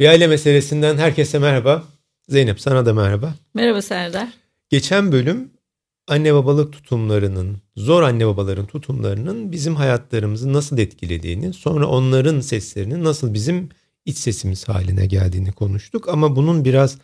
Bir aile meselesinden herkese merhaba. Zeynep sana da merhaba. Merhaba Serdar. Geçen bölüm anne babalık tutumlarının, zor anne babaların tutumlarının bizim hayatlarımızı nasıl etkilediğini, sonra onların seslerinin nasıl bizim iç sesimiz haline geldiğini konuştuk. Ama bunun biraz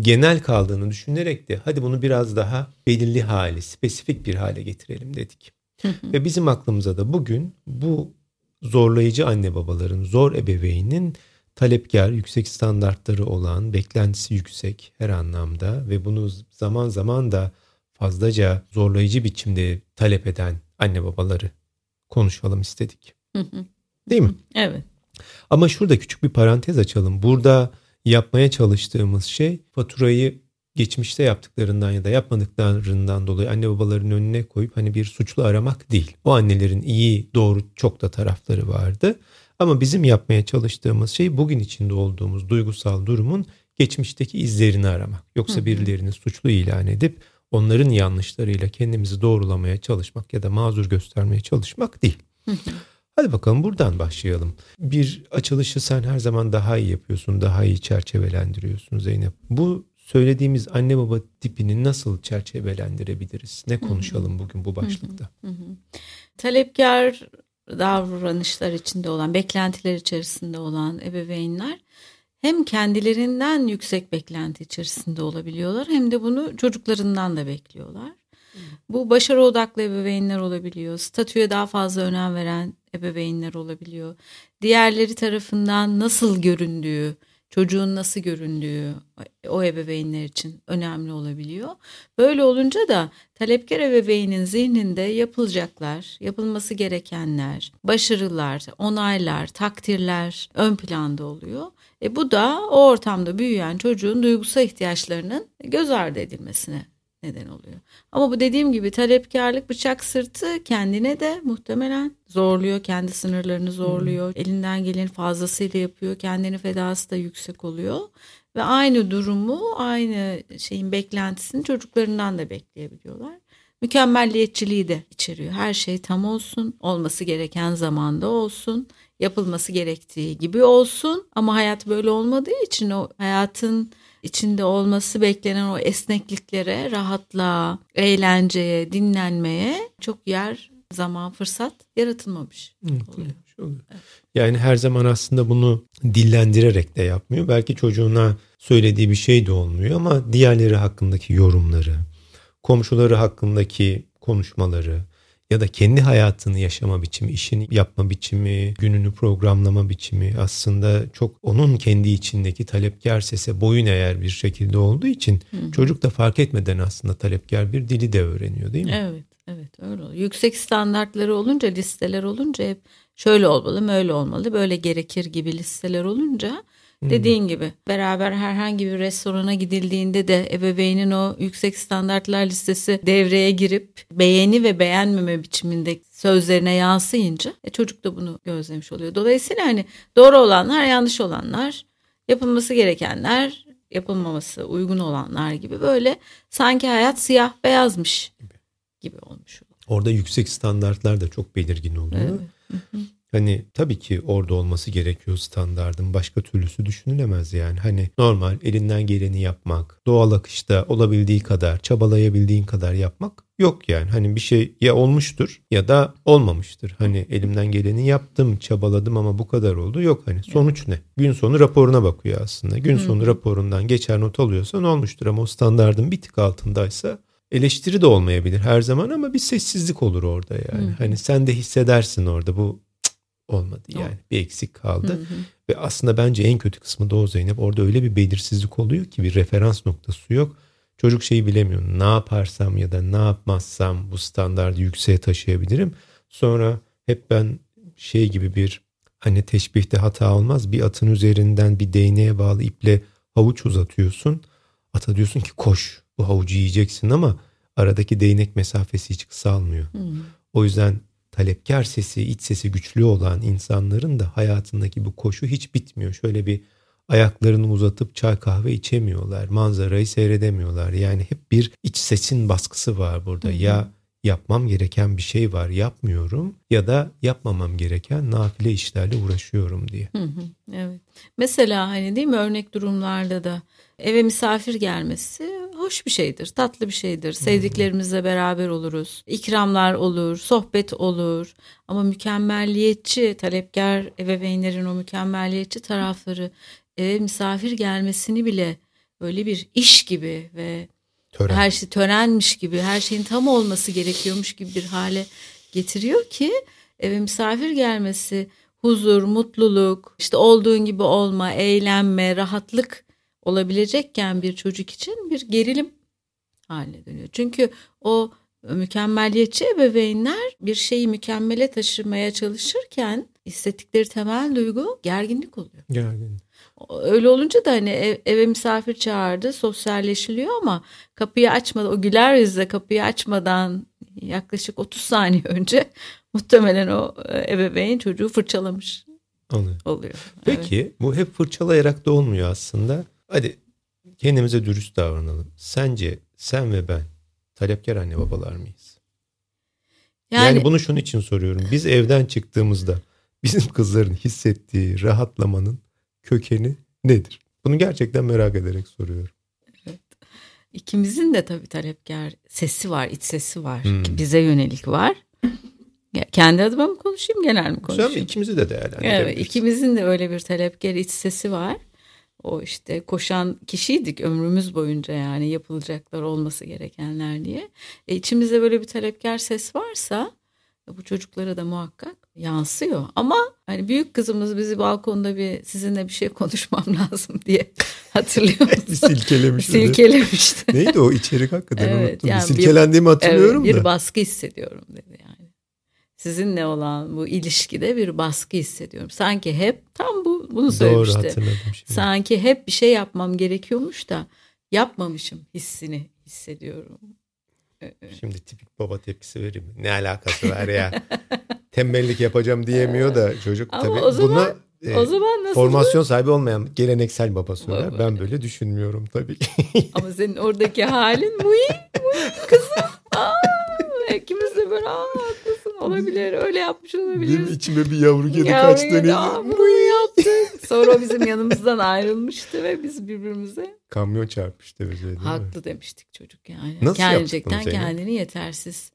genel kaldığını düşünerek de hadi bunu biraz daha belirli hali, spesifik bir hale getirelim dedik. Ve bizim aklımıza da bugün bu zorlayıcı anne babaların, zor ebeveynin talepkar, yüksek standartları olan, beklentisi yüksek her anlamda ve bunu zaman zaman da fazlaca zorlayıcı biçimde talep eden anne babaları konuşalım istedik. Değil mi? Evet. Ama şurada küçük bir parantez açalım. Burada yapmaya çalıştığımız şey faturayı geçmişte yaptıklarından ya da yapmadıklarından dolayı anne babaların önüne koyup hani bir suçlu aramak değil. O annelerin iyi, doğru çok da tarafları vardı. Ama bizim yapmaya çalıştığımız şey bugün içinde olduğumuz duygusal durumun geçmişteki izlerini aramak. Yoksa birilerini suçlu ilan edip onların yanlışlarıyla kendimizi doğrulamaya çalışmak ya da mazur göstermeye çalışmak değil. Hadi bakalım buradan başlayalım. Bir açılışı sen her zaman daha iyi yapıyorsun, daha iyi çerçevelendiriyorsun Zeynep. Bu söylediğimiz anne baba tipini nasıl çerçevelendirebiliriz? Ne konuşalım bugün bu başlıkta? Talepkar davranışlar içinde olan, beklentiler içerisinde olan ebeveynler hem kendilerinden yüksek beklenti içerisinde olabiliyorlar hem de bunu çocuklarından da bekliyorlar. Bu başarı odaklı ebeveynler olabiliyor. Statüye daha fazla önem veren ebeveynler olabiliyor. Diğerleri tarafından nasıl göründüğü, çocuğun nasıl göründüğü o ebeveynler için önemli olabiliyor. Böyle olunca da talepkar ebeveynin zihninde yapılacaklar, yapılması gerekenler, başarılar, onaylar, takdirler ön planda oluyor. E bu da o ortamda büyüyen çocuğun duygusal ihtiyaçlarının göz ardı edilmesine neden oluyor. Ama bu dediğim gibi talepkarlık bıçak sırtı kendine de muhtemelen zorluyor. Kendi sınırlarını zorluyor. Hmm. Elinden gelen fazlasıyla yapıyor. Kendini fedası da yüksek oluyor. Ve aynı durumu, aynı şeyin beklentisini çocuklarından da bekleyebiliyorlar. Mükemmelliyetçiliği de içeriyor. Her şey tam olsun, olması gereken zamanda olsun, yapılması gerektiği gibi olsun. Ama hayat böyle olmadığı için o hayatın içinde olması beklenen o esnekliklere, rahatlığa, eğlenceye, dinlenmeye çok yer, zaman, fırsat yaratılmamış oluyor. Yani her zaman aslında bunu dillendirerek de yapmıyor. Belki çocuğuna söylediği bir şey de olmuyor ama diğerleri hakkındaki yorumları, komşuları hakkındaki konuşmaları, ya da kendi hayatını yaşama biçimi, işini yapma biçimi, gününü programlama biçimi aslında çok onun kendi içindeki talepkar sese boyun eğer bir şekilde olduğu için Hı. çocuk da fark etmeden aslında talepkar bir dili de öğreniyor değil mi? Evet, evet öyle oluyor. Yüksek standartları olunca, listeler olunca hep şöyle olmalı, böyle olmalı, böyle gerekir gibi listeler olunca Hmm. Dediğin gibi beraber herhangi bir restorana gidildiğinde de ebeveynin o yüksek standartlar listesi devreye girip beğeni ve beğenmeme biçiminde sözlerine yansıyınca e, çocuk da bunu gözlemiş oluyor. Dolayısıyla hani doğru olanlar, yanlış olanlar, yapılması gerekenler, yapılmaması uygun olanlar gibi böyle sanki hayat siyah beyazmış gibi olmuş. Orada yüksek standartlar da çok belirgin oluyor. Evet. Hı hı. Hani tabii ki orada olması gerekiyor standardın. Başka türlüsü düşünülemez yani. Hani normal elinden geleni yapmak, doğal akışta olabildiği kadar, çabalayabildiğin kadar yapmak yok yani. Hani bir şey ya olmuştur ya da olmamıştır. Hani elimden geleni yaptım, çabaladım ama bu kadar oldu. Yok hani sonuç ne? Gün sonu raporuna bakıyor aslında. Gün sonu raporundan geçer not alıyorsan olmuştur ama o standardın bir tık altındaysa eleştiri de olmayabilir her zaman ama bir sessizlik olur orada yani. Hı. Hani sen de hissedersin orada bu olmadı yani. Bir eksik kaldı. Hı hı. Ve aslında bence en kötü kısmı da o Zeynep. Orada öyle bir belirsizlik oluyor ki bir referans noktası yok. Çocuk şeyi bilemiyor. Ne yaparsam ya da ne yapmazsam bu standartı yükseğe taşıyabilirim. Sonra hep ben şey gibi bir hani teşbihte hata olmaz. Bir atın üzerinden bir değneğe bağlı iple havuç uzatıyorsun. Ata diyorsun ki koş bu havucu yiyeceksin ama aradaki değnek mesafesi hiç kısalmıyor. Hmm. O yüzden talepkar sesi, iç sesi güçlü olan insanların da hayatındaki bu koşu hiç bitmiyor. Şöyle bir ayaklarını uzatıp çay kahve içemiyorlar. Manzarayı seyredemiyorlar. Yani hep bir iç sesin baskısı var burada. Hı hı. Ya yapmam gereken bir şey var yapmıyorum ya da yapmamam gereken nafile işlerle uğraşıyorum diye. Hı hı, evet. Mesela hani değil mi örnek durumlarda da eve misafir gelmesi hoş bir şeydir, tatlı bir şeydir. Sevdiklerimizle beraber oluruz. İkramlar olur, sohbet olur. Ama mükemmelliyetçi, talepkar ebeveynlerin o mükemmelliyetçi tarafları eve misafir gelmesini bile böyle bir iş gibi ve Tören. her şey törenmiş gibi, her şeyin tam olması gerekiyormuş gibi bir hale getiriyor ki eve misafir gelmesi huzur, mutluluk, işte olduğun gibi olma, eğlenme, rahatlık olabilecekken bir çocuk için bir gerilim haline dönüyor. Çünkü o mükemmeliyetçi ebeveynler bir şeyi mükemmele taşımaya çalışırken hissettikleri temel duygu gerginlik oluyor. Gergin. Öyle olunca da hani ev, eve misafir çağırdı, sosyalleşiliyor ama kapıyı açmadan, o güler yüzle kapıyı açmadan yaklaşık 30 saniye önce muhtemelen o e, ebeveyn çocuğu fırçalamış oluyor. oluyor. Peki evet. bu hep fırçalayarak da olmuyor aslında. Hadi kendimize dürüst davranalım. Sence sen ve ben talepkar anne babalar mıyız? Yani, yani bunu şunun için soruyorum. Biz evden çıktığımızda bizim kızların hissettiği rahatlamanın kökeni nedir? Bunu gerçekten merak ederek soruyorum. Evet. İkimizin de tabii talepkar sesi var, iç sesi var. Hmm. Bize yönelik var. Kendi adıma mı konuşayım, genel mi konuşayım? Sen ikimizi de değerlendirebiliriz. Evet, ikimizin de öyle bir talepkar iç sesi var. O işte koşan kişiydik ömrümüz boyunca yani yapılacaklar olması gerekenler diye. E içimizde böyle bir talepkar ses varsa bu çocuklara da muhakkak yansıyor. Ama hani büyük kızımız bizi balkonda bir sizinle bir şey konuşmam lazım diye hatırlıyor musun? Silkelemişti. Silkelemişti. Neydi o içerik hakikaten evet, unuttum. Yani Silkelendiğimi hatırlıyorum evet, da. Bir baskı hissediyorum dedi yani. Sizinle olan bu ilişkide bir baskı hissediyorum. Sanki hep tam bu bunu söylemişti. Doğru hatırladım şimdi. Sanki hep bir şey yapmam gerekiyormuş da yapmamışım hissini hissediyorum. Şimdi tipik baba tepkisi vereyim. Ne alakası var ya? Tembellik yapacağım diyemiyor da çocuk Ama tabii. O zaman, Bunu e, o zaman nasıl formasyon sahibi olmayan geleneksel baba söyler. Baba. Ben böyle düşünmüyorum tabii. Ama senin oradaki halin muy muy kızım. Aa, ikimiz de böyle aa haklısın olabilir öyle yapmış olabilir. Benim içime bir yavru kedi kaçtı. Yavru bunu yaptık. Sonra o bizim yanımızdan ayrılmıştı ve biz birbirimize kamyon çarpmıştı bize. Haklı mi? demiştik çocuk yani. Nasıl Gerçekten kendini yetersiz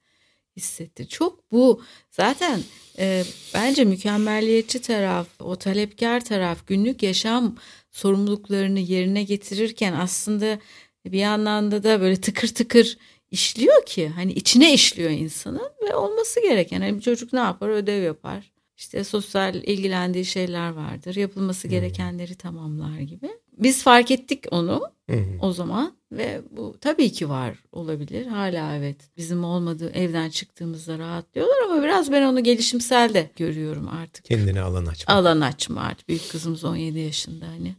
hissetti. Çok bu zaten e, bence mükemmelliyetçi taraf, o talepkar taraf günlük yaşam sorumluluklarını yerine getirirken aslında bir yandan da da böyle tıkır tıkır işliyor ki hani içine işliyor insanın ve olması gereken. Hani bir çocuk ne yapar? Ödev yapar. İşte sosyal ilgilendiği şeyler vardır. Yapılması gerekenleri tamamlar gibi. Biz fark ettik onu o zaman ve bu tabii ki var olabilir. Hala evet bizim olmadığı evden çıktığımızda rahatlıyorlar ama biraz ben onu gelişimsel de görüyorum artık. Kendine alan açma. Alan açma artık. Büyük kızımız 17 yaşında hani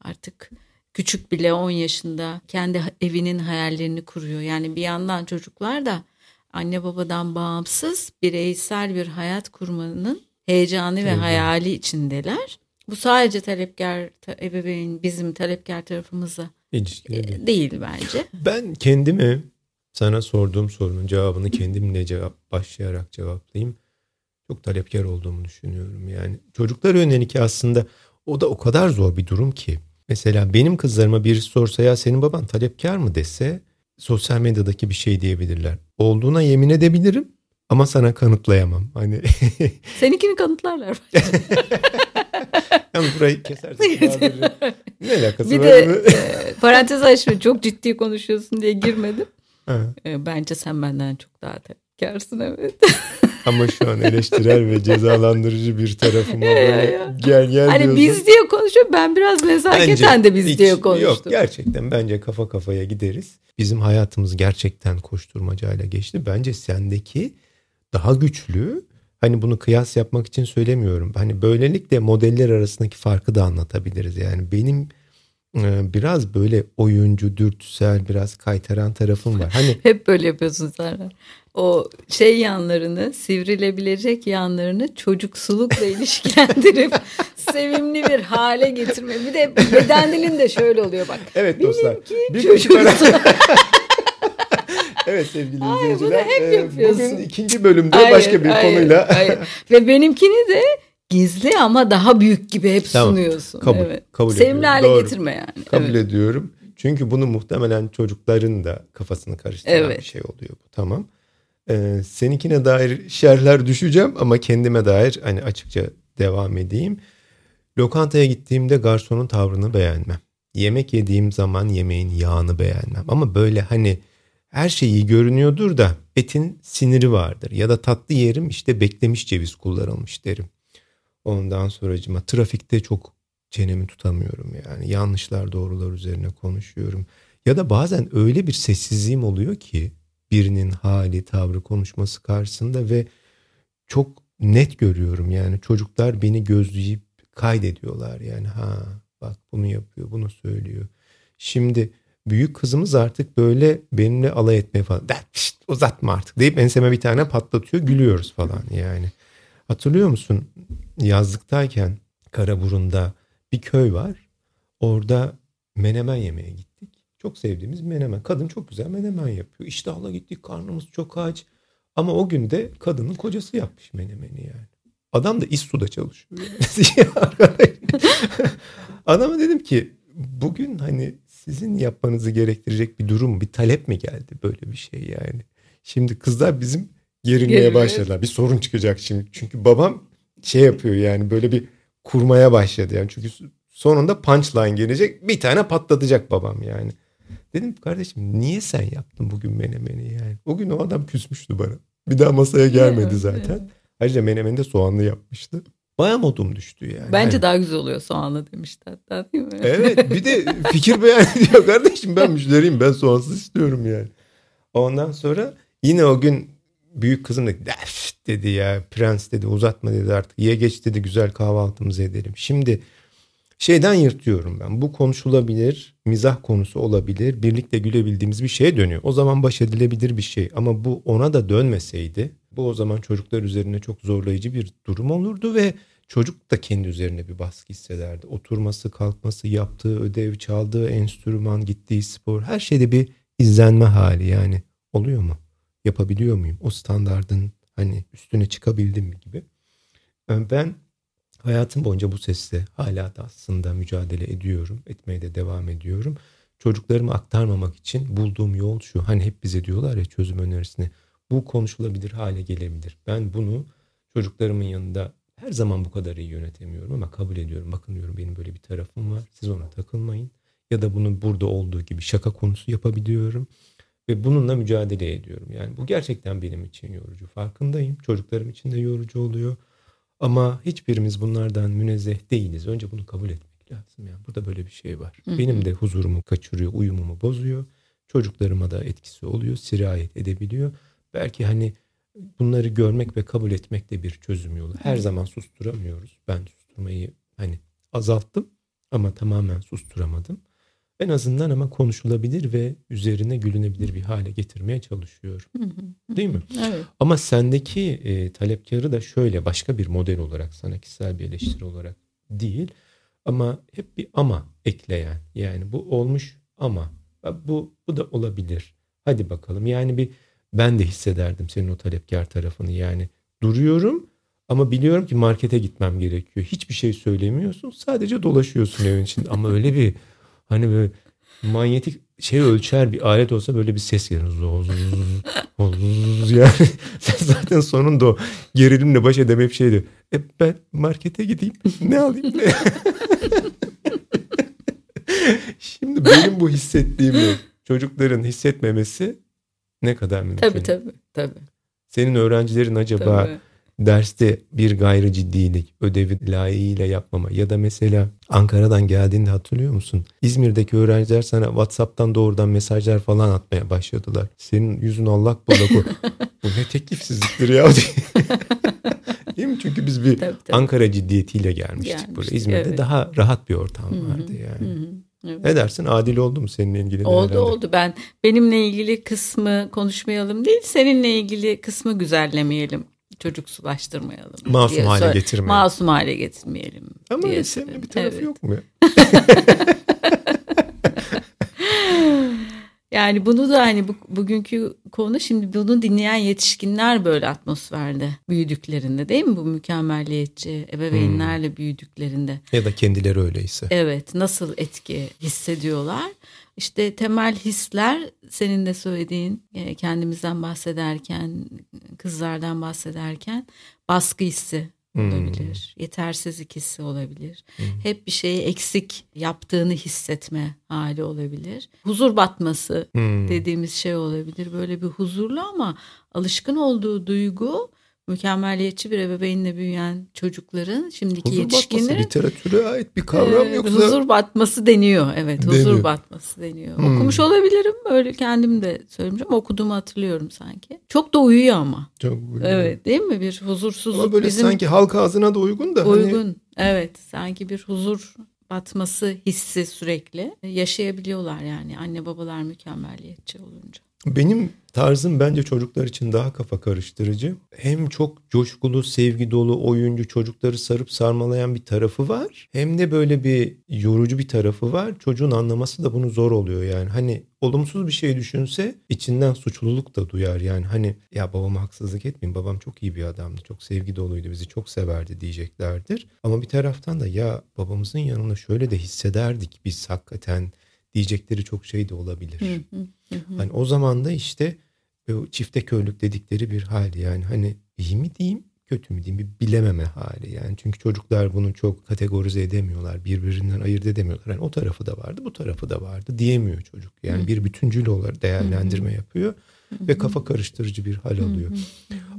artık küçük bile 10 yaşında kendi evinin hayallerini kuruyor. Yani bir yandan çocuklar da anne babadan bağımsız bireysel bir hayat kurmanın heyecanı ve hayali içindeler. Bu sadece talepkar ebeveyn bizim talepkar tarafımıza İlişkileri. değil bence. Ben kendimi sana sorduğum sorunun cevabını kendimle cevap başlayarak cevaplayayım. Çok talepkar olduğumu düşünüyorum. Yani çocuklar yönelik aslında o da o kadar zor bir durum ki. Mesela benim kızlarıma bir sorsa ya senin baban talepkar mı dese sosyal medyadaki bir şey diyebilirler. Olduğuna yemin edebilirim ama sana kanıtlayamam. Hani Seninkini kanıtlarlar. Yalnız burayı kesersin. ne alakası bir var? Bir de e, parantez açma çok ciddi konuşuyorsun diye girmedim. E, bence sen benden çok daha tepkarsın evet. Ama şu an eleştirel ve cezalandırıcı bir tarafım var. Böyle gel gel Hani diyorsun. biz diye konuşuyor. Ben biraz nezaketen de biz hiç, diye konuştum. Yok gerçekten bence kafa kafaya gideriz. Bizim hayatımız gerçekten koşturmacayla geçti. Bence sendeki daha güçlü. Hani bunu kıyas yapmak için söylemiyorum. Hani böylelikle modeller arasındaki farkı da anlatabiliriz. Yani benim biraz böyle oyuncu, dürtüsel, biraz kaytaran tarafım var. Hani hep böyle yapıyorsun Serhan. O şey yanlarını, sivrilebilecek yanlarını çocuksulukla ilişkilendirip sevimli bir hale getirme. Bir de beden dilin de şöyle oluyor bak. Evet dostlar. Bir çocuk evet sevgili Hayır, izleyiciler. bunu hep e, yapıyorsun. Bugün ikinci bölümde Hayır, başka bir hayır, konuyla. hayır. Ve benimkini de gizli ama daha büyük gibi hep Tamam, sunuyorsun. kabul, evet. kabul Sevimli ediyorum. hale Doğru. getirme yani. Kabul evet. ediyorum. Çünkü bunu muhtemelen çocukların da kafasını karıştıran Evet. bir şey oluyor bu. Tamam. Ee, seninkine dair şerhler düşeceğim ama kendime dair hani açıkça devam edeyim. Lokantaya gittiğimde garsonun tavrını beğenmem. Yemek yediğim zaman yemeğin yağını beğenmem. Ama böyle hani her şey iyi görünüyordur da etin siniri vardır. Ya da tatlı yerim işte beklemiş ceviz kullanılmış derim. Ondan sonracıma trafikte çok çenemi tutamıyorum yani. Yanlışlar doğrular üzerine konuşuyorum. Ya da bazen öyle bir sessizliğim oluyor ki birinin hali, tavrı, konuşması karşısında ve çok net görüyorum yani çocuklar beni gözleyip kaydediyorlar yani ha bak bunu yapıyor, bunu söylüyor. Şimdi büyük kızımız artık böyle benimle alay etmeye falan. "Der, pişt, uzatma artık deyip enseme bir tane patlatıyor gülüyoruz falan yani. Hatırlıyor musun yazlıktayken Karaburun'da bir köy var. Orada menemen yemeye gittik. Çok sevdiğimiz menemen. Kadın çok güzel menemen yapıyor. İştahla gittik karnımız çok aç. Ama o gün de kadının kocası yapmış menemeni yani. Adam da İSSU'da çalışıyor. Adama dedim ki bugün hani sizin yapmanızı gerektirecek bir durum, bir talep mi geldi böyle bir şey yani. Şimdi kızlar bizim gerilmeye başladılar. Bir sorun çıkacak şimdi. Çünkü babam şey yapıyor yani böyle bir kurmaya başladı yani. Çünkü sonunda punchline gelecek. Bir tane patlatacak babam yani. Dedim kardeşim niye sen yaptın bugün menemeni yani? O gün o adam küsmüştü bana. Bir daha masaya gelmedi Evet, zaten. evet. Ayrıca menemeni de soğanlı yapmıştı. Baya modum düştü yani. Bence Hani- daha güzel oluyor soğanlı demişti hatta değil mi? Evet bir de fikir beyan ediyor kardeşim ben müşteriyim ben soğansız istiyorum yani. Ondan sonra yine o gün büyük kızım dedi dedi ya prens dedi uzatma dedi artık ye geç dedi güzel kahvaltımızı edelim. Şimdi şeyden yırtıyorum ben bu konuşulabilir mizah konusu olabilir birlikte gülebildiğimiz bir şeye dönüyor. O zaman baş edilebilir bir şey ama bu ona da dönmeseydi bu o zaman çocuklar üzerine çok zorlayıcı bir durum olurdu ve çocuk da kendi üzerine bir baskı hissederdi. Oturması, kalkması, yaptığı ödev, çaldığı enstrüman, gittiği spor her şeyde bir izlenme hali yani oluyor mu? Yapabiliyor muyum? O standardın hani üstüne çıkabildim mi gibi. Ee, Ben hayatım boyunca bu sesle hala da aslında mücadele ediyorum. Etmeye de devam ediyorum. Çocuklarımı aktarmamak için bulduğum yol şu. Hani hep bize diyorlar ya çözüm önerisini. Bu konuşulabilir hale gelebilir. Ben bunu çocuklarımın yanında her zaman bu kadar iyi yönetemiyorum ama kabul ediyorum. Bakın diyorum benim böyle bir tarafım var. Siz ona takılmayın. Ya da bunu burada olduğu gibi şaka konusu yapabiliyorum. Ve bununla mücadele ediyorum. Yani bu gerçekten benim için yorucu. Farkındayım. Çocuklarım için de yorucu oluyor. Ama hiçbirimiz bunlardan münezzeh değiliz. Önce bunu kabul etmek lazım. Yani burada böyle bir şey var. Hı hı. Benim de huzurumu kaçırıyor, uyumumu bozuyor. Çocuklarıma da etkisi oluyor, sirayet edebiliyor. Belki hani bunları görmek ve kabul etmek de bir çözüm yolu. Her zaman susturamıyoruz. Ben susturmayı hani azalttım ama tamamen susturamadım. En azından ama konuşulabilir ve üzerine gülünebilir bir hale getirmeye hı. Değil mi? Evet. Ama sendeki e, talepkarı da şöyle başka bir model olarak sana kişisel bir eleştiri olarak değil ama hep bir ama ekleyen yani bu olmuş ama bu bu da olabilir. Hadi bakalım yani bir ben de hissederdim senin o talepkar tarafını yani duruyorum ama biliyorum ki markete gitmem gerekiyor. Hiçbir şey söylemiyorsun sadece dolaşıyorsun evin içinde ama öyle bir hani böyle manyetik şey ölçer bir alet olsa böyle bir ses gelir. Zoz yani zaten sonunda o gerilimle baş edemeyip şeydi. E ben markete gideyim ne alayım? Şimdi benim bu hissettiğimi çocukların hissetmemesi ne kadar mümkün? Tabii tabii. tabii, Senin öğrencilerin acaba tabii. Derste bir gayri ciddilik, ödevi layığıyla yapmama ya da mesela Ankara'dan geldiğinde hatırlıyor musun? İzmir'deki öğrenciler sana WhatsApp'tan doğrudan mesajlar falan atmaya başladılar. Senin yüzün allak bullak o. Bu ne teklifsizliktir ya. Değil mi? Çünkü biz bir Tabii, tabii. Ankara ciddiyetiyle gelmiştik, Gelmiştik, buraya. İzmir'de evet. daha rahat bir ortam Hı hı, vardı yani. Hı hı, evet. Ne dersin? Adil oldu mu seninle ilgili? Oldu herhalde? oldu. Ben benimle ilgili kısmı konuşmayalım değil, seninle ilgili kısmı güzellemeyelim. Çocuksulaştırmayalım. Masum diye hale söyle- getirmeyelim. Masum hale getirmeyelim. Ama diye sevimli bir tarafı Evet. yok mu? ya? Yani Yani bunu da hani bu, bugünkü konu şimdi bunu dinleyen yetişkinler böyle atmosferde büyüdüklerinde değil mi bu mükemmelliyetçi ebeveynlerle hmm. büyüdüklerinde. Ya da kendileri öyleyse. Evet nasıl etki hissediyorlar. İşte temel hisler senin de söylediğin e, kendimizden bahsederken kızlardan bahsederken baskı hissi olabilir. Hmm. Yetersizlik hissi olabilir. Hmm. Hep bir şeyi eksik yaptığını hissetme hali olabilir. Huzur batması hmm. dediğimiz şey olabilir. Böyle bir huzurlu ama alışkın olduğu duygu mükemmeliyetçi bir ebeveynle büyüyen çocukların şimdiki huzur yetişkinlerin batması, literatüre ait bir kavram e, yoksa huzur batması deniyor. Evet deniyor. huzur batması deniyor. Hmm. okumuş olabilirim. Öyle kendim de söylemişim okuduğumu hatırlıyorum sanki. Çok da uyuyor ama. Çok uyuyor. evet değil mi? Bir huzursuzluk ama böyle bizim... sanki halk ağzına da uygun da hani uygun. Hani... evet sanki bir huzur batması hissi sürekli. Yaşayabiliyorlar yani. Anne babalar mükemmeliyetçi olunca. Benim tarzım bence çocuklar için daha kafa karıştırıcı. Hem çok coşkulu, sevgi dolu, oyuncu, çocukları sarıp sarmalayan bir tarafı var. Hem de böyle bir yorucu bir tarafı var. Çocuğun anlaması da bunu zor oluyor yani. Hani olumsuz bir şey düşünse içinden suçluluk da duyar. Yani hani ya babama haksızlık etmeyin. Babam çok iyi bir adamdı. Çok sevgi doluydu. Bizi çok severdi diyeceklerdir. Ama bir taraftan da ya babamızın yanında şöyle de hissederdik biz hakikaten diyecekleri çok şey de olabilir. Hı hı. Hani o zaman da işte çifte körlük dedikleri bir hali yani. Hani iyi mi diyeyim kötü mü diyeyim bir bilememe hali yani. Çünkü çocuklar bunu çok kategorize edemiyorlar birbirinden ayırt edemiyorlar. Yani o tarafı da vardı bu tarafı da vardı diyemiyor çocuk. Yani Hı. bir bütüncül olarak değerlendirme Hı. yapıyor Hı. ve kafa karıştırıcı bir hal alıyor.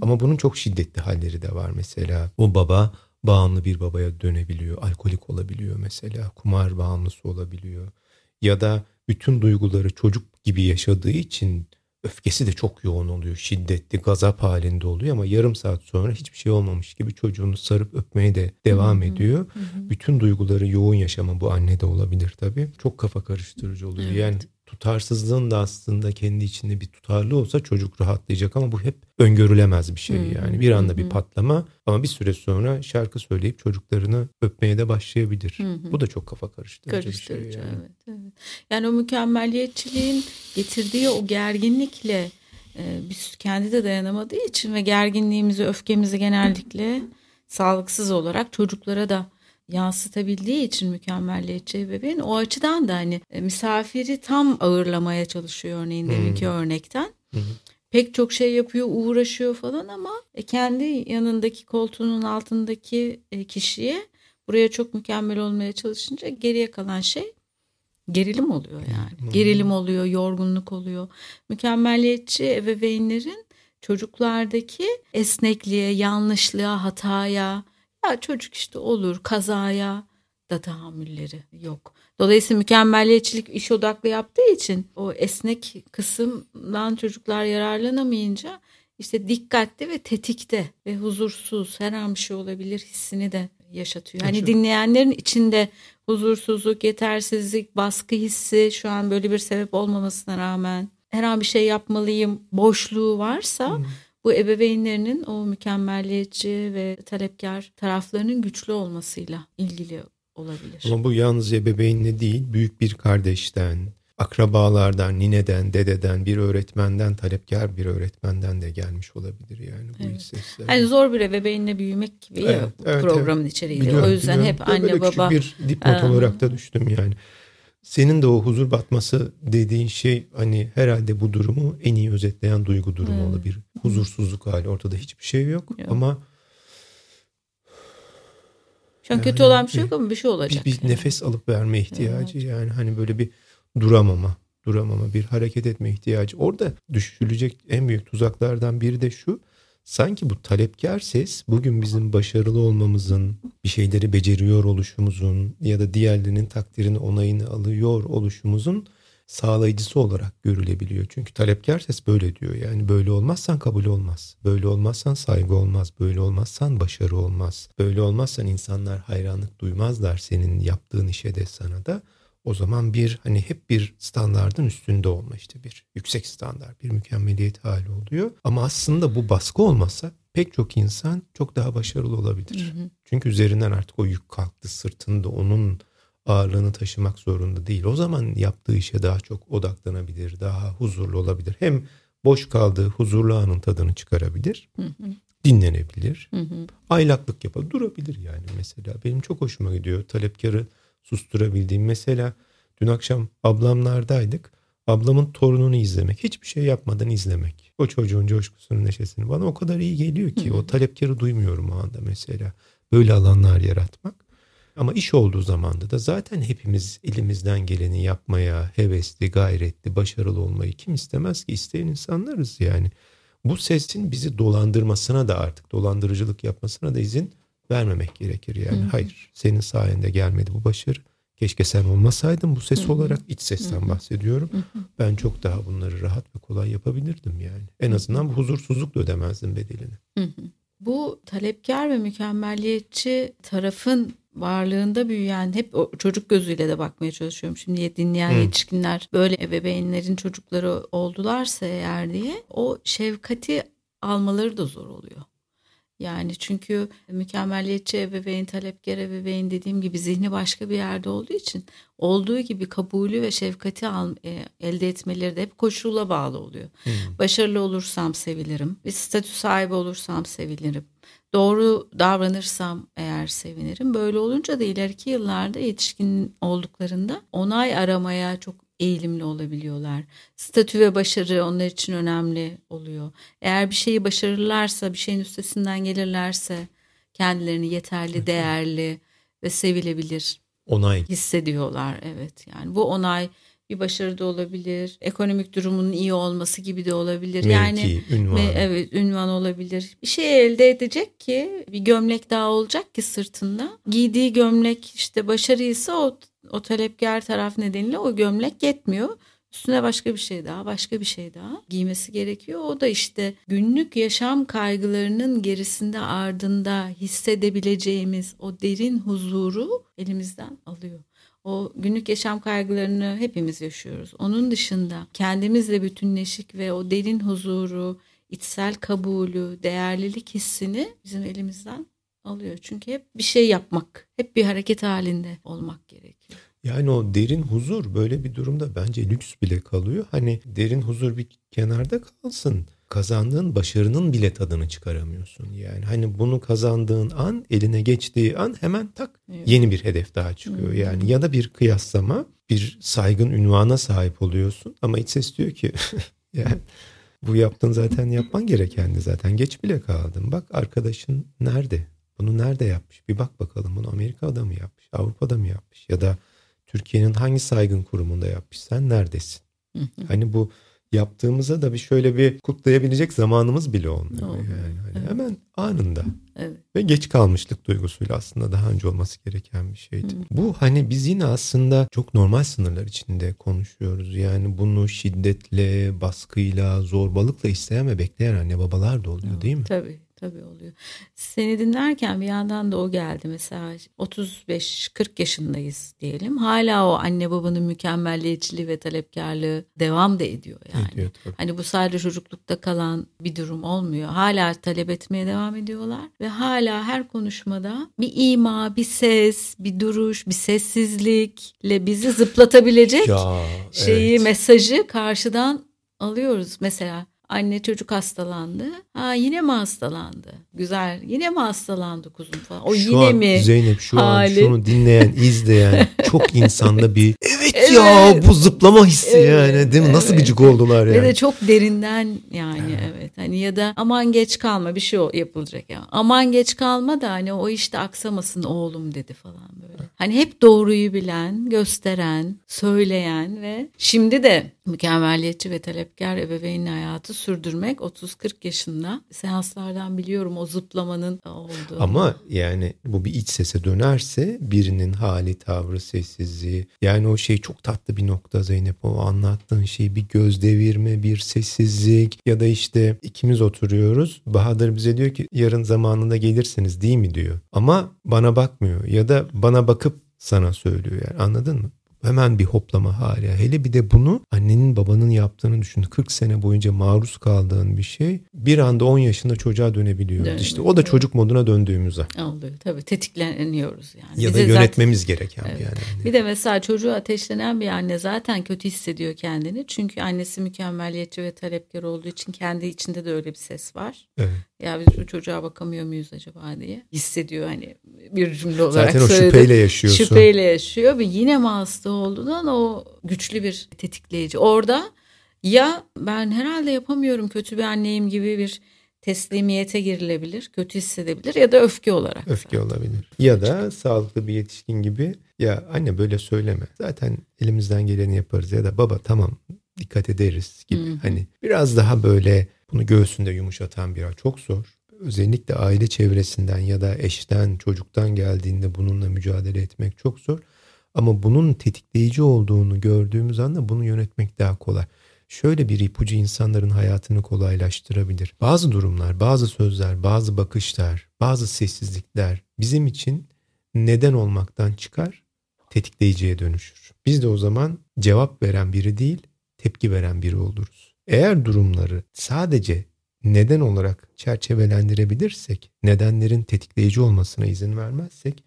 Ama bunun çok şiddetli halleri de var mesela. O baba bağımlı bir babaya dönebiliyor alkolik olabiliyor mesela kumar bağımlısı olabiliyor. Ya da bütün duyguları çocuk gibi yaşadığı için öfkesi de çok yoğun oluyor. Şiddetli, gazap halinde oluyor ama yarım saat sonra hiçbir şey olmamış gibi çocuğunu sarıp öpmeye de devam ediyor. Bütün duyguları yoğun yaşama bu anne de olabilir tabii. Çok kafa karıştırıcı oluyor. Evet. Yani tutarsızlığın da aslında kendi içinde bir tutarlı olsa çocuk rahatlayacak ama bu hep öngörülemez bir şey yani. Bir anda bir patlama ama bir süre sonra şarkı söyleyip çocuklarını öpmeye de başlayabilir. Bu da çok kafa karıştırıcı, karıştırıcı bir şey yani. Evet, evet. Yani o mükemmeliyetçiliğin getirdiği o gerginlikle e, biz kendi de dayanamadığı için ve gerginliğimizi, öfkemizi genellikle sağlıksız olarak çocuklara da yansıtabildiği için mükemmelliyetçi ebeveyn o açıdan da hani e, misafiri tam ağırlamaya çalışıyor örneğin deminki hmm. örnekten. Hmm. Pek çok şey yapıyor, uğraşıyor falan ama e, kendi yanındaki koltuğunun altındaki e, kişiye buraya çok mükemmel olmaya çalışınca geriye kalan şey gerilim oluyor yani. Hmm. Gerilim oluyor, yorgunluk oluyor. Mükemmelliyetçi ebeveynlerin çocuklardaki esnekliğe, yanlışlığa, hataya, ya çocuk işte olur kazaya da tahammülleri yok. Dolayısıyla mükemmelliyetçilik iş odaklı yaptığı için o esnek kısımdan çocuklar yararlanamayınca işte dikkatli ve tetikte ve huzursuz her an bir şey olabilir hissini de yaşatıyor. Hani dinleyenlerin içinde huzursuzluk, yetersizlik, baskı hissi şu an böyle bir sebep olmamasına rağmen her an bir şey yapmalıyım boşluğu varsa hmm bu ebeveynlerinin o mükemmelliyetçi ve talepkar taraflarının güçlü olmasıyla ilgili olabilir. Ama bu yalnız ebeveynle değil, büyük bir kardeşten, akrabalardan, nineden, dededen, bir öğretmenden, talepkar bir öğretmenden de gelmiş olabilir yani bu evet. sesler. Hani zor bir ebeveynle büyümek gibi evet, ya evet, programın evet. içeriği. Biliyorum, o yüzden biliyorum. hep anne baba. bir dipnot olarak da düştüm yani. Senin de o huzur batması dediğin şey hani herhalde bu durumu en iyi özetleyen duygu durumu hmm. olabilir. Huzursuzluk hali ortada hiçbir şey yok, yok. ama şu an yani, kötü olan bir şey yok ama bir şey olacak. Bir, bir yani. nefes alıp verme ihtiyacı evet. yani hani böyle bir duramama, duramama, bir hareket etme ihtiyacı. Orada düşülecek en büyük tuzaklardan biri de şu sanki bu talepkar ses bugün bizim başarılı olmamızın, bir şeyleri beceriyor oluşumuzun ya da diğerlerinin takdirini onayını alıyor oluşumuzun sağlayıcısı olarak görülebiliyor. Çünkü talepkar ses böyle diyor. Yani böyle olmazsan kabul olmaz. Böyle olmazsan saygı olmaz. Böyle olmazsan başarı olmaz. Böyle olmazsan insanlar hayranlık duymazlar senin yaptığın işe de sana da o zaman bir hani hep bir standardın üstünde olma işte bir yüksek standart bir mükemmeliyet hali oluyor. Ama aslında bu baskı olmasa pek çok insan çok daha başarılı olabilir. Hı hı. Çünkü üzerinden artık o yük kalktı sırtında onun ağırlığını taşımak zorunda değil. O zaman yaptığı işe daha çok odaklanabilir, daha huzurlu olabilir. Hem boş kaldığı huzurlu anın tadını çıkarabilir, hı hı. dinlenebilir, hı hı. aylaklık yapar, durabilir yani mesela. Benim çok hoşuma gidiyor talepkarı susturabildiğim. Mesela dün akşam ablamlardaydık. Ablamın torununu izlemek, hiçbir şey yapmadan izlemek. O çocuğun coşkusunu, neşesini bana o kadar iyi geliyor ki. Hı. O talepkarı duymuyorum o anda mesela. Böyle alanlar yaratmak. Ama iş olduğu zamanda da zaten hepimiz elimizden geleni yapmaya hevesli, gayretli, başarılı olmayı kim istemez ki? isteyen insanlarız yani. Bu sesin bizi dolandırmasına da artık dolandırıcılık yapmasına da izin vermemek gerekir yani. Hı-hı. Hayır senin sayende gelmedi bu başarı. Keşke sen olmasaydın bu ses Hı-hı. olarak iç sesten Hı-hı. bahsediyorum. Hı-hı. Ben çok daha bunları rahat ve kolay yapabilirdim yani. En azından bu huzursuzlukla ödemezdim bedelini. Hı-hı. Bu talepkar ve mükemmelliyetçi tarafın varlığında büyüyen hep o çocuk gözüyle de bakmaya çalışıyorum. Şimdi dinleyen hmm. yetişkinler böyle ebeveynlerin çocukları oldularsa eğer diye o şefkati almaları da zor oluyor. Yani çünkü mükemmeliyetçi ebeveyn, talepkar ebeveyn dediğim gibi zihni başka bir yerde olduğu için olduğu gibi kabulü ve şefkati al, e, elde etmeleri de hep koşula bağlı oluyor. Hmm. Başarılı olursam sevilirim, bir statü sahibi olursam sevilirim doğru davranırsam eğer sevinirim. Böyle olunca da ileriki yıllarda yetişkin olduklarında onay aramaya çok eğilimli olabiliyorlar. Statü ve başarı onlar için önemli oluyor. Eğer bir şeyi başarırlarsa, bir şeyin üstesinden gelirlerse kendilerini yeterli, değerli ve sevilebilir onay hissediyorlar. Evet yani bu onay bir başarı da olabilir. Ekonomik durumunun iyi olması gibi de olabilir. Mevki, yani ünvan. Evet, ünvan olabilir. Bir şey elde edecek ki bir gömlek daha olacak ki sırtında. Giydiği gömlek işte başarıysa o o talepkar taraf nedeniyle o gömlek yetmiyor. Üstüne başka bir şey daha, başka bir şey daha giymesi gerekiyor. O da işte günlük yaşam kaygılarının gerisinde ardında hissedebileceğimiz o derin huzuru elimizden alıyor. O günlük yaşam kaygılarını hepimiz yaşıyoruz. Onun dışında kendimizle bütünleşik ve o derin huzuru, içsel kabulü, değerlilik hissini bizim elimizden alıyor. Çünkü hep bir şey yapmak, hep bir hareket halinde olmak gerekiyor. Yani o derin huzur böyle bir durumda bence lüks bile kalıyor. Hani derin huzur bir kenarda kalsın kazandığın başarının bile tadını çıkaramıyorsun. Yani hani bunu kazandığın an eline geçtiği an hemen tak evet. yeni bir hedef daha çıkıyor. Hmm. Yani ya da bir kıyaslama bir saygın ünvana sahip oluyorsun ama iç ses diyor ki yani bu yaptın zaten yapman gerekendi zaten geç bile kaldın. Bak arkadaşın nerede? Bunu nerede yapmış? Bir bak bakalım bunu Amerika'da mı yapmış? Avrupa'da mı yapmış? Ya da Türkiye'nin hangi saygın kurumunda yapmış? Sen neredesin? hani bu yaptığımıza da bir şöyle bir kutlayabilecek zamanımız bile olmuyor. Yani hani evet. hemen anında. Evet. Ve geç kalmışlık duygusuyla aslında daha önce olması gereken bir şeydi. Hı. Bu hani biz yine aslında çok normal sınırlar içinde konuşuyoruz. Yani bunu şiddetle, baskıyla, zorbalıkla isteyen ve bekleyen anne babalar da oluyor Hı. değil mi? Tabii. Tabii oluyor. Seni dinlerken bir yandan da o geldi. Mesela 35-40 yaşındayız diyelim. Hala o anne babanın mükemmelliyetçiliği ve talepkarlığı devam da ediyor yani. Ediyor, tabii. Hani bu sadece çocuklukta kalan bir durum olmuyor. Hala talep etmeye devam ediyorlar. Ve hala her konuşmada bir ima, bir ses, bir duruş, bir sessizlikle bizi zıplatabilecek ya, şeyi, evet. mesajı karşıdan alıyoruz. Mesela Anne çocuk hastalandı. Ha yine mi hastalandı? Güzel. Yine mi hastalandı kuzum falan. O şu yine an, mi? Zeynep şu hali? an şunu dinleyen, izleyen çok insanda bir evet, ya bu zıplama hissi evet, yani değil mi? Nasıl evet. gıcık oldular yani. Ve de çok derinden yani evet. evet. Hani ya da aman geç kalma bir şey yapılacak ya. Aman geç kalma da hani o işte aksamasın oğlum dedi falan böyle. Hani hep doğruyu bilen, gösteren, söyleyen ve şimdi de mükemmelliyetçi ve talepkar ebeveynin hayatı sürdürmek 30-40 yaşında seanslardan biliyorum o zıplamanın olduğu. Ama yani bu bir iç sese dönerse birinin hali, tavrı, sessizliği yani o şey çok tatlı bir nokta Zeynep o anlattığın şey bir göz devirme, bir sessizlik ya da işte ikimiz oturuyoruz. Bahadır bize diyor ki yarın zamanında gelirsiniz değil mi diyor. Ama bana bakmıyor ya da bana bakıp sana söylüyor yani anladın mı? Hemen bir hoplama hali. Hele bir de bunu annenin babanın yaptığını düşün. 40 sene boyunca maruz kaldığın bir şey bir anda 10 yaşında çocuğa dönebiliyor. Dönebiliyor. İşte o da çocuk moduna döndüğümüz an. Oluyor tabii tetikleniyoruz yani. Ya Bize da yönetmemiz zaten, gereken evet. yani. Bir de mesela çocuğu ateşlenen bir anne zaten kötü hissediyor kendini. Çünkü annesi mükemmeliyetçi ve talepkar olduğu için kendi içinde de öyle bir ses var. Evet. Ya biz bu çocuğa bakamıyor muyuz acaba diye hissediyor hani bir cümle olarak Zaten o söyledim. şüpheyle yaşıyorsun. Şüpheyle yaşıyor ve yine mi hasta olduğundan o güçlü bir tetikleyici. Orada ya ben herhalde yapamıyorum kötü bir anneyim gibi bir teslimiyete girilebilir, kötü hissedebilir ya da öfke olarak. Öfke olabilir. Ya da sağlıklı bir yetişkin gibi ya anne böyle söyleme. Zaten elimizden geleni yaparız ya da baba tamam dikkat ederiz gibi. Hı-hı. Hani biraz daha böyle bunu göğsünde yumuşatan bir çok zor. Özellikle aile çevresinden ya da eşten, çocuktan geldiğinde bununla mücadele etmek çok zor. Ama bunun tetikleyici olduğunu gördüğümüz anda bunu yönetmek daha kolay. Şöyle bir ipucu insanların hayatını kolaylaştırabilir. Bazı durumlar, bazı sözler, bazı bakışlar, bazı sessizlikler bizim için neden olmaktan çıkar, tetikleyiciye dönüşür. Biz de o zaman cevap veren biri değil, tepki veren biri oluruz. Eğer durumları sadece neden olarak çerçevelendirebilirsek, nedenlerin tetikleyici olmasına izin vermezsek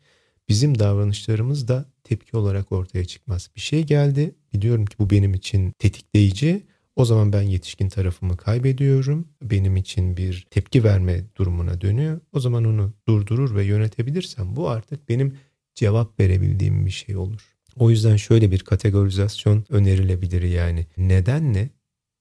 bizim davranışlarımız da tepki olarak ortaya çıkmaz. Bir şey geldi, biliyorum ki bu benim için tetikleyici. O zaman ben yetişkin tarafımı kaybediyorum. Benim için bir tepki verme durumuna dönüyor. O zaman onu durdurur ve yönetebilirsem bu artık benim cevap verebildiğim bir şey olur. O yüzden şöyle bir kategorizasyon önerilebilir yani. Nedenle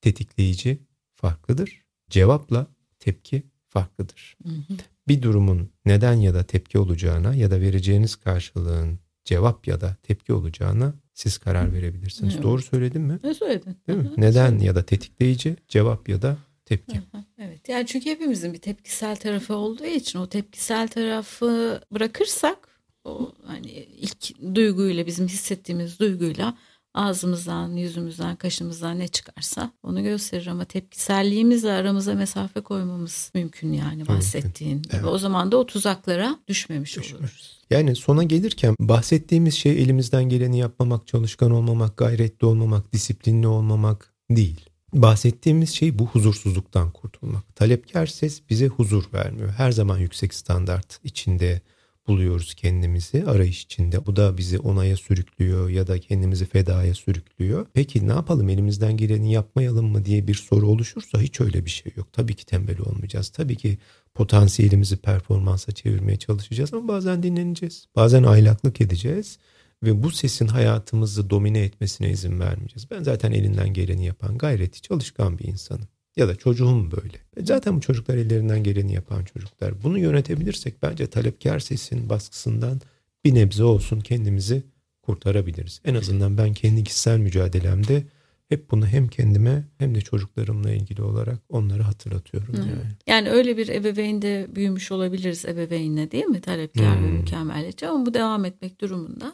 tetikleyici farklıdır. Cevapla tepki farklıdır. Hı hı. Bir durumun neden ya da tepki olacağına ya da vereceğiniz karşılığın cevap ya da tepki olacağına siz karar verebilirsiniz. Evet. Doğru söyledim mi? Ne söyledin? Değil mi? Neden ya da tetikleyici, cevap ya da tepki. Evet. Yani çünkü hepimizin bir tepkisel tarafı olduğu için o tepkisel tarafı bırakırsak o hani ilk duyguyla bizim hissettiğimiz duyguyla ağzımızdan, yüzümüzden, kaşımızdan ne çıkarsa onu gösterir ama tepkiselliğimizle aramıza mesafe koymamız mümkün yani bahsettiğin evet. gibi. O zaman da o tuzaklara düşmemiş Düşmüş. oluruz. Yani sona gelirken bahsettiğimiz şey elimizden geleni yapmamak, çalışkan olmamak, gayretli olmamak, disiplinli olmamak değil. Bahsettiğimiz şey bu huzursuzluktan kurtulmak. Talepkar ses bize huzur vermiyor. Her zaman yüksek standart içinde buluyoruz kendimizi arayış içinde. Bu da bizi onaya sürüklüyor ya da kendimizi fedaya sürüklüyor. Peki ne yapalım elimizden geleni yapmayalım mı diye bir soru oluşursa hiç öyle bir şey yok. Tabii ki tembel olmayacağız. Tabii ki potansiyelimizi performansa çevirmeye çalışacağız ama bazen dinleneceğiz. Bazen aylaklık edeceğiz ve bu sesin hayatımızı domine etmesine izin vermeyeceğiz. Ben zaten elinden geleni yapan gayretli çalışkan bir insanım. Ya da çocuğum böyle. E zaten bu çocuklar ellerinden geleni yapan çocuklar. Bunu yönetebilirsek bence talepkar sesin baskısından bir nebze olsun kendimizi kurtarabiliriz. En azından ben kendi kişisel mücadelemde hep bunu hem kendime hem de çocuklarımla ilgili olarak onları hatırlatıyorum. Hmm. Yani. yani öyle bir ebeveynde büyümüş olabiliriz ebeveynle değil mi? Talepkar hmm. ve mükemmeliyetçi ama bu devam etmek durumunda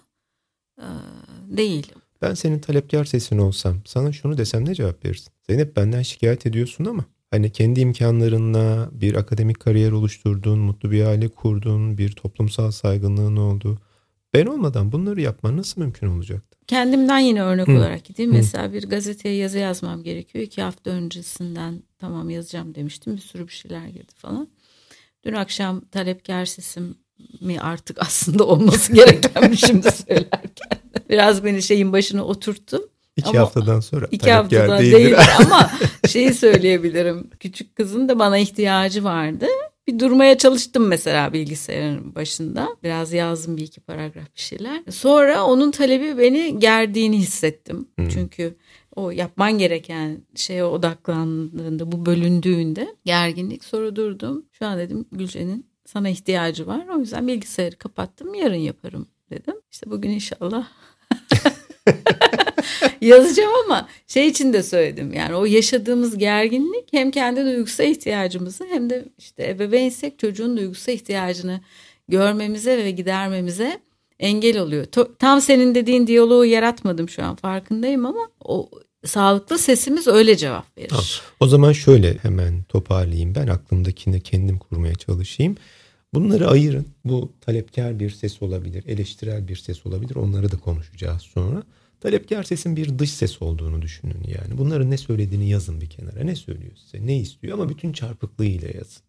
e, değil. Ben senin talepkar sesin olsam sana şunu desem ne cevap verirsin? Zeynep benden şikayet ediyorsun ama hani kendi imkanlarınla bir akademik kariyer oluşturdun, mutlu bir aile kurdun, bir toplumsal saygınlığın oldu. Ben olmadan bunları yapman nasıl mümkün olacaktı? Kendimden yine örnek Hı. olarak gideyim. Hı. Mesela bir gazeteye yazı yazmam gerekiyor. İki hafta öncesinden tamam yazacağım demiştim. Bir sürü bir şeyler girdi falan. Dün akşam talepkar sesim mi artık aslında olması gereken şimdi söylerken. Biraz beni şeyin başına oturttum. İki ama haftadan sonra iki haftadan değil ama şeyi söyleyebilirim. Küçük kızın da bana ihtiyacı vardı. Bir durmaya çalıştım mesela bilgisayarın başında. Biraz yazdım bir iki paragraf bir şeyler. Sonra onun talebi beni gerdiğini hissettim. Hmm. Çünkü o yapman gereken şeye odaklandığında, bu bölündüğünde gerginlik sonra durdum. Şu an dedim Gülce'nin sana ihtiyacı var. O yüzden bilgisayarı kapattım. Yarın yaparım dedim. İşte bugün inşallah yazacağım ama şey için de söyledim. Yani o yaşadığımız gerginlik hem kendi duygusal ihtiyacımızı hem de işte ebeveynsek çocuğun duygusal ihtiyacını görmemize ve gidermemize engel oluyor. Tam senin dediğin diyaloğu yaratmadım şu an farkındayım ama o sağlıklı sesimiz öyle cevap verir. Tamam. O zaman şöyle hemen toparlayayım ben aklımdakini kendim kurmaya çalışayım. Bunları ayırın. Bu talepkar bir ses olabilir, eleştirel bir ses olabilir. Onları da konuşacağız sonra. Talepkar sesin bir dış ses olduğunu düşünün yani. Bunların ne söylediğini yazın bir kenara. Ne söylüyor size, ne istiyor ama bütün çarpıklığıyla yazın.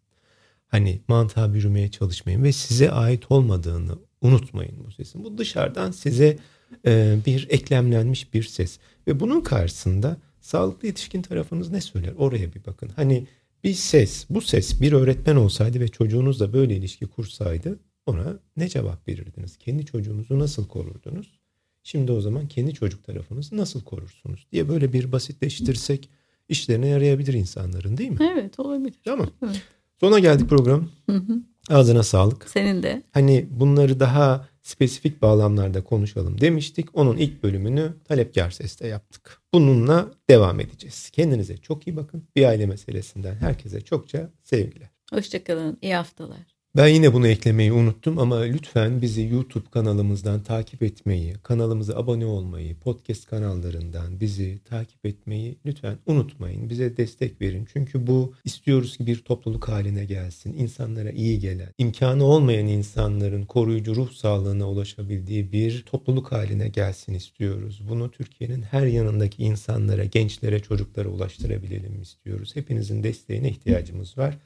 Hani mantığa bürümeye çalışmayın ve size ait olmadığını unutmayın bu sesin. Bu dışarıdan size e, bir eklemlenmiş bir ses. Ve bunun karşısında sağlıklı yetişkin tarafınız ne söyler? Oraya bir bakın. Hani bir ses, bu ses bir öğretmen olsaydı ve çocuğunuzla böyle ilişki kursaydı ona ne cevap verirdiniz? Kendi çocuğunuzu nasıl korurdunuz? Şimdi o zaman kendi çocuk tarafınızı nasıl korursunuz diye böyle bir basitleştirsek işlerine yarayabilir insanların değil mi? Evet olabilir. Tamam. Evet. Sona geldik program. Hı hı. Ağzına sağlık. Senin de. Hani bunları daha spesifik bağlamlarda konuşalım demiştik. Onun ilk bölümünü talepkar seste yaptık. Bununla devam edeceğiz. Kendinize çok iyi bakın. Bir aile meselesinden herkese çokça sevgiler. Hoşçakalın. İyi haftalar. Ben yine bunu eklemeyi unuttum ama lütfen bizi YouTube kanalımızdan takip etmeyi, kanalımıza abone olmayı, podcast kanallarından bizi takip etmeyi lütfen unutmayın. Bize destek verin. Çünkü bu istiyoruz ki bir topluluk haline gelsin. İnsanlara iyi gelen, imkanı olmayan insanların koruyucu ruh sağlığına ulaşabildiği bir topluluk haline gelsin istiyoruz. Bunu Türkiye'nin her yanındaki insanlara, gençlere, çocuklara ulaştırabilelim istiyoruz. Hepinizin desteğine ihtiyacımız var.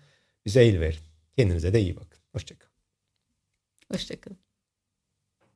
Bize el verin. Kendinize de iyi bakın. Hoşçakalın. Hoşçakalın.